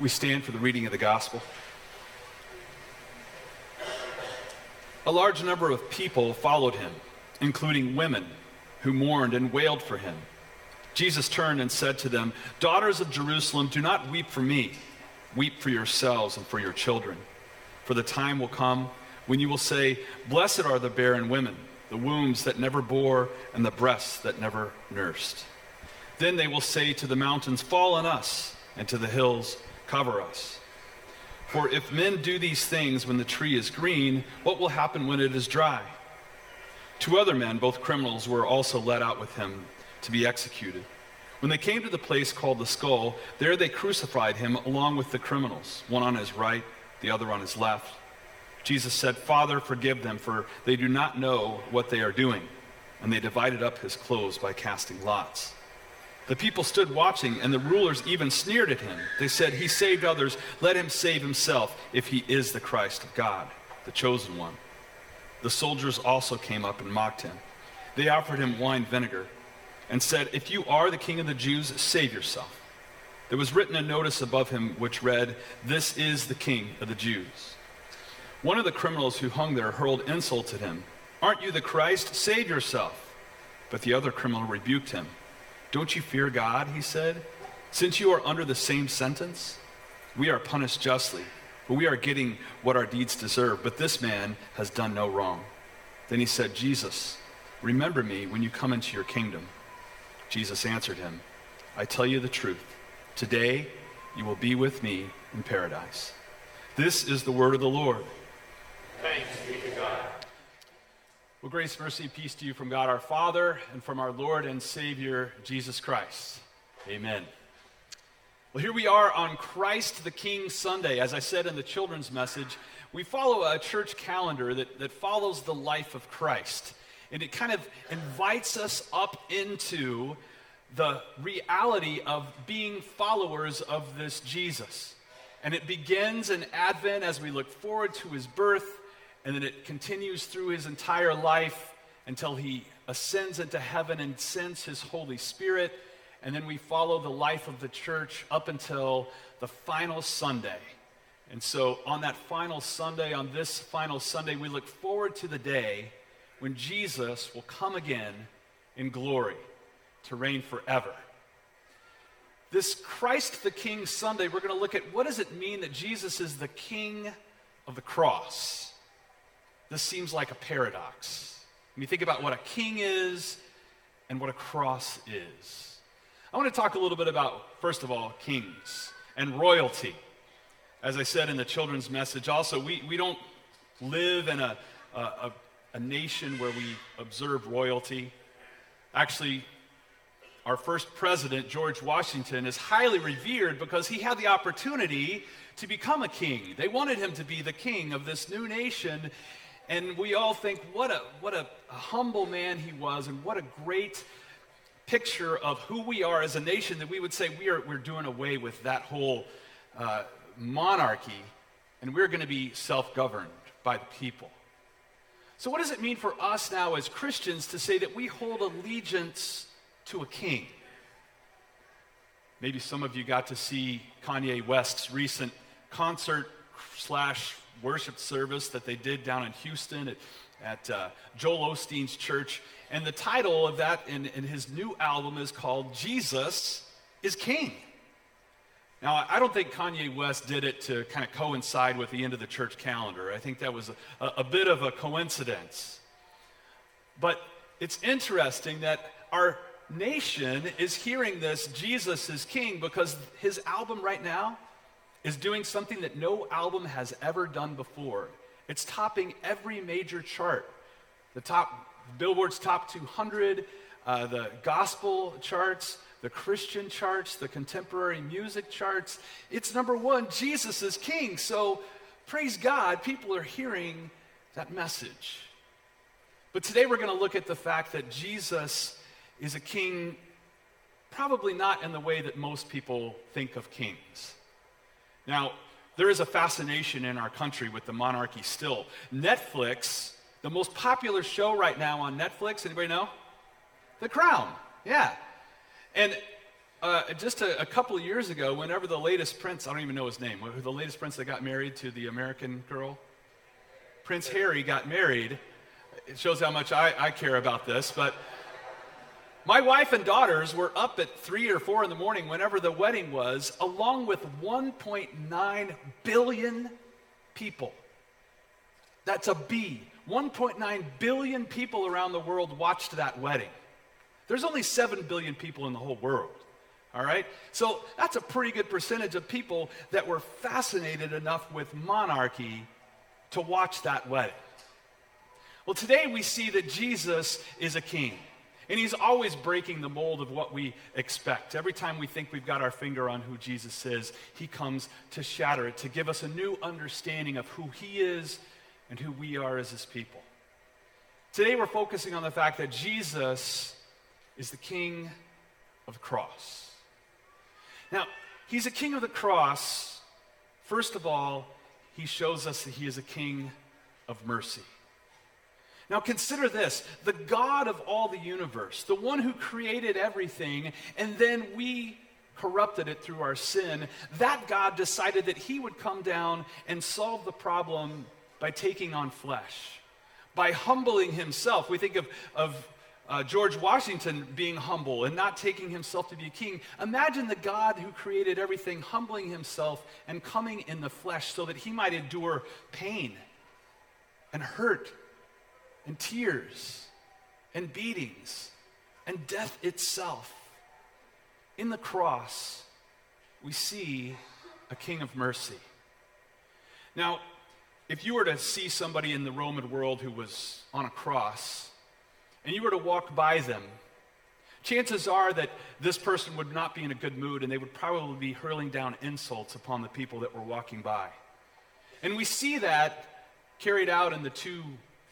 We stand for the reading of the gospel. A large number of people followed him, including women who mourned and wailed for him. Jesus turned and said to them, Daughters of Jerusalem, do not weep for me. Weep for yourselves and for your children. For the time will come when you will say, Blessed are the barren women, the wombs that never bore, and the breasts that never nursed. Then they will say to the mountains, Fall on us, and to the hills, Cover us. For if men do these things when the tree is green, what will happen when it is dry? Two other men, both criminals, were also led out with him to be executed. When they came to the place called the skull, there they crucified him along with the criminals, one on his right, the other on his left. Jesus said, Father, forgive them, for they do not know what they are doing. And they divided up his clothes by casting lots. The people stood watching, and the rulers even sneered at him. They said, He saved others. Let him save himself if he is the Christ of God, the chosen one. The soldiers also came up and mocked him. They offered him wine vinegar and said, If you are the king of the Jews, save yourself. There was written a notice above him which read, This is the king of the Jews. One of the criminals who hung there hurled insults at him. Aren't you the Christ? Save yourself. But the other criminal rebuked him. Don't you fear God, he said, since you are under the same sentence? We are punished justly, for we are getting what our deeds deserve, but this man has done no wrong. Then he said, Jesus, remember me when you come into your kingdom. Jesus answered him, I tell you the truth. Today you will be with me in paradise. This is the word of the Lord. Thanks be to God. Well, grace, mercy, peace to you from God our Father and from our Lord and Savior, Jesus Christ. Amen. Well, here we are on Christ the King Sunday. As I said in the children's message, we follow a church calendar that, that follows the life of Christ. And it kind of invites us up into the reality of being followers of this Jesus. And it begins in Advent as we look forward to his birth, and then it continues through his entire life until he ascends into heaven and sends his Holy Spirit. And then we follow the life of the church up until the final Sunday. And so, on that final Sunday, on this final Sunday, we look forward to the day when Jesus will come again in glory to reign forever. This Christ the King Sunday, we're going to look at what does it mean that Jesus is the king of the cross? This seems like a paradox. When you think about what a king is and what a cross is. I want to talk a little bit about, first of all, kings and royalty. As I said in the children's message, also, we, we don't live in a, a, a a nation where we observe royalty. Actually, our first president, George Washington, is highly revered because he had the opportunity to become a king. They wanted him to be the king of this new nation. And we all think what a, what a, a humble man he was, and what a great picture of who we are as a nation that we would say we are, we're doing away with that whole uh, monarchy, and we're going to be self governed by the people. So, what does it mean for us now as Christians to say that we hold allegiance to a king? Maybe some of you got to see Kanye West's recent concert slash worship service that they did down in Houston at, at uh, Joel Osteen's church. And the title of that in, in his new album is called Jesus is King. Now, I don't think Kanye West did it to kind of coincide with the end of the church calendar. I think that was a, a bit of a coincidence. But it's interesting that our nation is hearing this Jesus is King because his album right now is doing something that no album has ever done before. It's topping every major chart. The top, Billboard's top 200, uh, the gospel charts, the Christian charts, the contemporary music charts. It's number one Jesus is King. So praise God, people are hearing that message. But today we're going to look at the fact that Jesus is a king, probably not in the way that most people think of kings. Now, there is a fascination in our country with the monarchy still. Netflix, the most popular show right now on Netflix, anybody know? The Crown. Yeah. And uh, just a, a, couple of years ago, whenever the latest prince, I don't even know his name, the latest prince that got married to the American girl, Prince Harry got married. It shows how much I, I care about this, but my wife and daughters were up at three or four in the morning whenever the wedding was, along with 1.9 billion people. That's a B. 1.9 billion people around the world watched that wedding. There's only 7 billion people in the whole world. All right? So that's a pretty good percentage of people that were fascinated enough with monarchy to watch that wedding. Well, today we see that Jesus is a king. And he's always breaking the mold of what we expect. Every time we think we've got our finger on who Jesus is, he comes to shatter it, to give us a new understanding of who he is and who we are as his people. Today we're focusing on the fact that Jesus is the king of the cross. Now, he's a king of the cross. First of all, he shows us that he is a king of mercy. Now consider this the God of all the universe, the one who created everything, and then we corrupted it through our sin, that God decided that he would come down and solve the problem by taking on flesh, by humbling himself. We think of, of uh, George Washington being humble and not taking himself to be a king. Imagine the God who created everything humbling himself and coming in the flesh so that he might endure pain and hurt and tears and beatings and death itself. In the cross, we see a king of mercy. Now, if you were to see somebody in the Roman world who was on a cross, and you were to walk by them, chances are that this person would not be in a good mood and they would probably be hurling down insults upon the people that were walking by. And we see that carried out in the two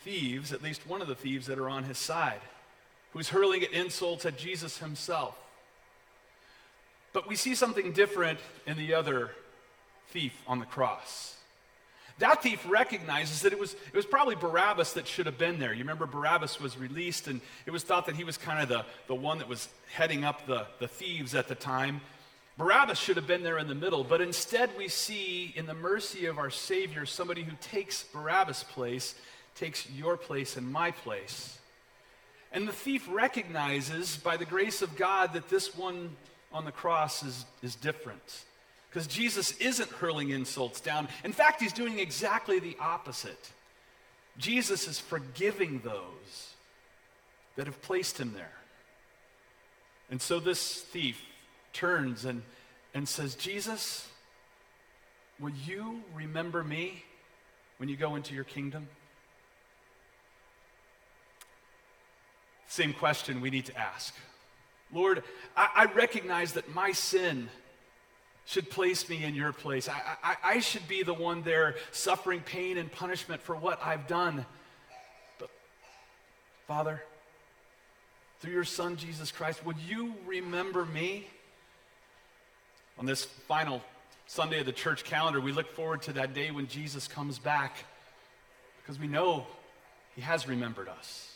thieves, at least one of the thieves that are on his side, who's hurling insults at Jesus himself. But we see something different in the other thief on the cross. That thief recognizes that it was, it was probably Barabbas that should have been there. You remember Barabbas was released, and it was thought that he was kind of the, the one that was heading up the, the thieves at the time. Barabbas should have been there in the middle, but instead we see in the mercy of our Savior somebody who takes Barabbas' place takes your place and my place. And the thief recognizes by the grace of God that this one on the cross is, is different. Because Jesus isn't hurling insults down. In fact, he's doing exactly the opposite. Jesus is forgiving those that have placed him there. And so this thief turns and, and says, Jesus, will you remember me when you go into your kingdom? Same question we need to ask. Lord, I, I recognize that my sin should place me in your place. I, I, I, should be the one there suffering pain and punishment for what I've done. But, Father, through your Son, Jesus Christ, would you remember me? On this final Sunday of the church calendar, we look forward to that day when Jesus comes back because we know he has remembered us.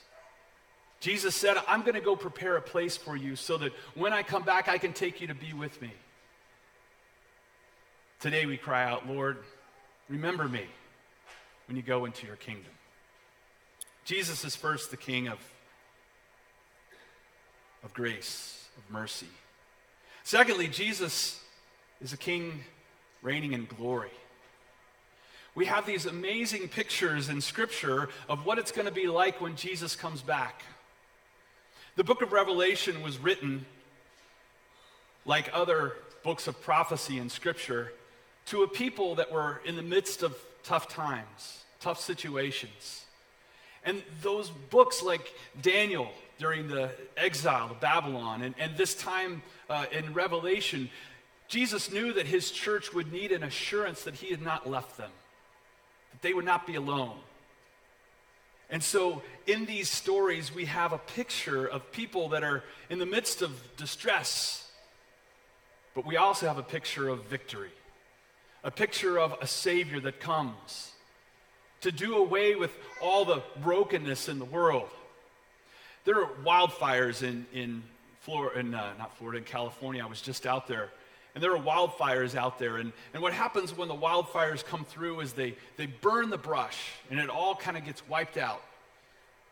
Jesus said, I'm going to go prepare a place for you so that when I come back, I can take you to be with me. Today we cry out, Lord, remember me when you go into your kingdom. Jesus is first the king of, of grace, of mercy. Secondly, Jesus is a king reigning in glory. We have these amazing pictures in Scripture of what it's going to be like when Jesus comes back. The book of Revelation was written, like other books of prophecy in Scripture, to a people that were in the midst of tough times, tough situations. And those books, like Daniel during the exile of Babylon, and, and this time uh, in Revelation, Jesus knew that his church would need an assurance that he had not left them, that they would not be alone, and so, in these stories, we have a picture of people that are in the midst of distress, but we also have a picture of victory, a picture of a Savior that comes to do away with all the brokenness in the world. There are wildfires in, in Florida, in, uh, not Florida, in California. I was just out there. And there are wildfires out there. And, and what happens when the wildfires come through is they, they burn the brush and it all kind of gets wiped out.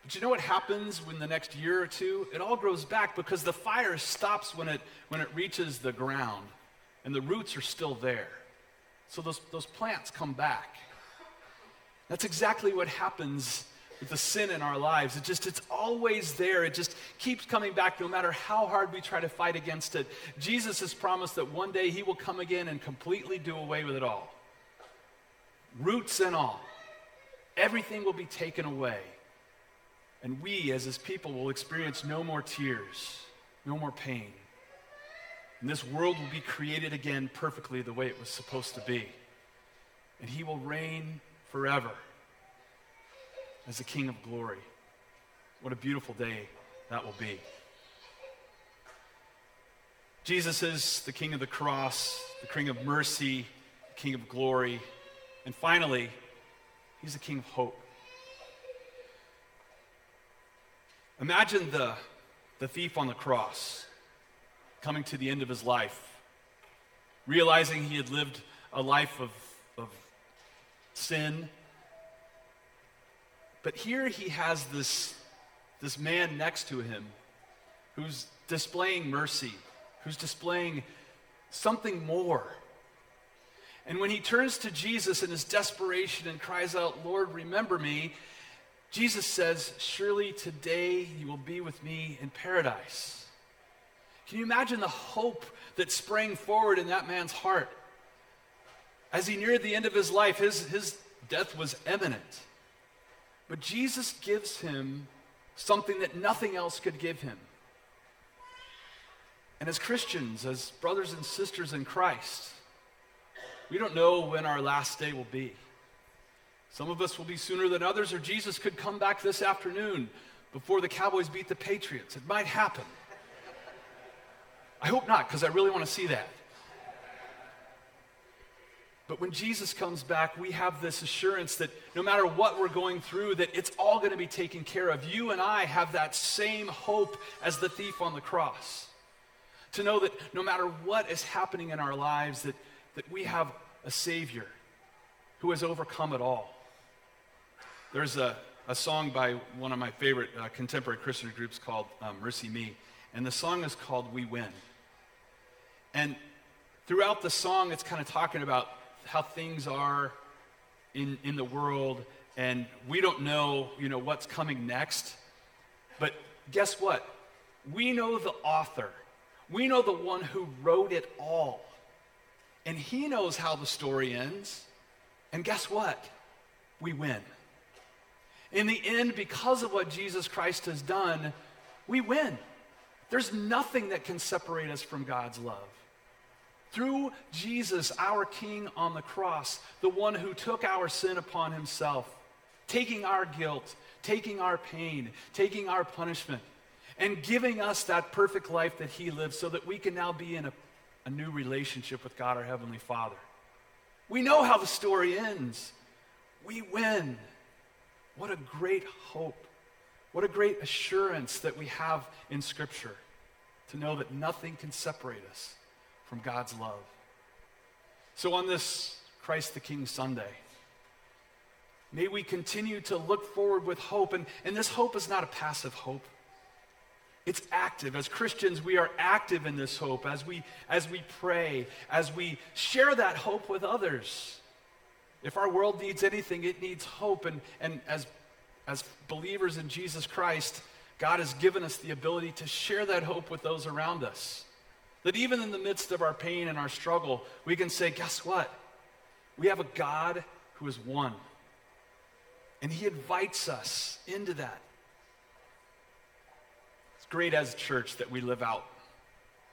But you know what happens when the next year or two? It all grows back because the fire stops when it, when it reaches the ground and the roots are still there. So those, those plants come back. That's exactly what happens with the sin in our lives. It just, it's always there. It just keeps coming back no matter how hard we try to fight against it. Jesus has promised that one day he will come again and completely do away with it all. Roots and all. Everything will be taken away. And we, as his people, will experience no more tears, no more pain. And this world will be created again perfectly the way it was supposed to be. And he will reign forever as the King of glory. What a beautiful day that will be. Jesus is the King of the cross, the King of mercy, the King of glory, and finally, he's the King of hope. Imagine the, the thief on the cross coming to the end of his life, realizing he had lived a life of, of sin but here he has this, this man next to him who's displaying mercy, who's displaying something more. And when he turns to Jesus in his desperation and cries out, Lord, remember me, Jesus says, Surely today you will be with me in paradise. Can you imagine the hope that sprang forward in that man's heart? As he neared the end of his life, his, his death was imminent. But Jesus gives him something that nothing else could give him. And as Christians, as brothers and sisters in Christ, we don't know when our last day will be. Some of us will be sooner than others, or Jesus could come back this afternoon before the Cowboys beat the Patriots. It might happen. I hope not, because I really want to see that. But when Jesus comes back, we have this assurance that no matter what we're going through, that it's all going to be taken care of. You and I have that same hope as the thief on the cross. To know that no matter what is happening in our lives, that, that we have a Savior who has overcome it all. There's a, a song by one of my favorite uh, contemporary Christian groups called um, MercyMe, and the song is called We Win. And throughout the song, it's kind of talking about how things are in, in the world, and we don't know, you know, what's coming next. But guess what? We know the author. We know the one who wrote it all. And he knows how the story ends. And guess what? We win. In the end, because of what Jesus Christ has done, we win. There's nothing that can separate us from God's love. Through Jesus, our King on the cross, the one who took our sin upon himself, taking our guilt, taking our pain, taking our punishment, and giving us that perfect life that he lived so that we can now be in a, a new relationship with God, our Heavenly Father. We know how the story ends. We win. What a great hope. What a great assurance that we have in Scripture to know that nothing can separate us from God's love. So, on this Christ the King Sunday, may we continue to look forward with hope. And, and this hope is not a passive hope. It's active. As Christians, we are active in this hope as we, as we pray, as we share that hope with others. If our world needs anything, it needs hope. And, and as, as believers in Jesus Christ, God has given us the ability to share that hope with those around us. That even in the midst of our pain and our struggle, we can say, guess what? We have a God who is one. And he invites us into that. It's great as a church that we live out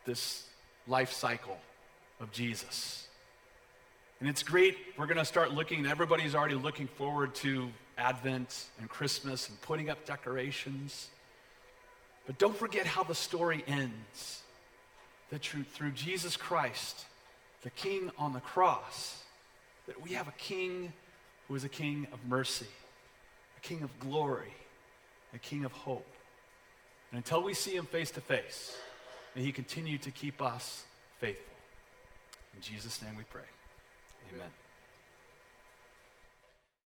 this life cycle of Jesus. And it's great. We're going to start looking, everybody's already looking forward to Advent and Christmas and putting up decorations. But don't forget how the story ends that through Jesus Christ, the King on the cross, that we have a King who is a King of mercy, a King of glory, a King of hope. And until we see him face to face, May he continue to keep us faithful. In Jesus' name we pray. Amen.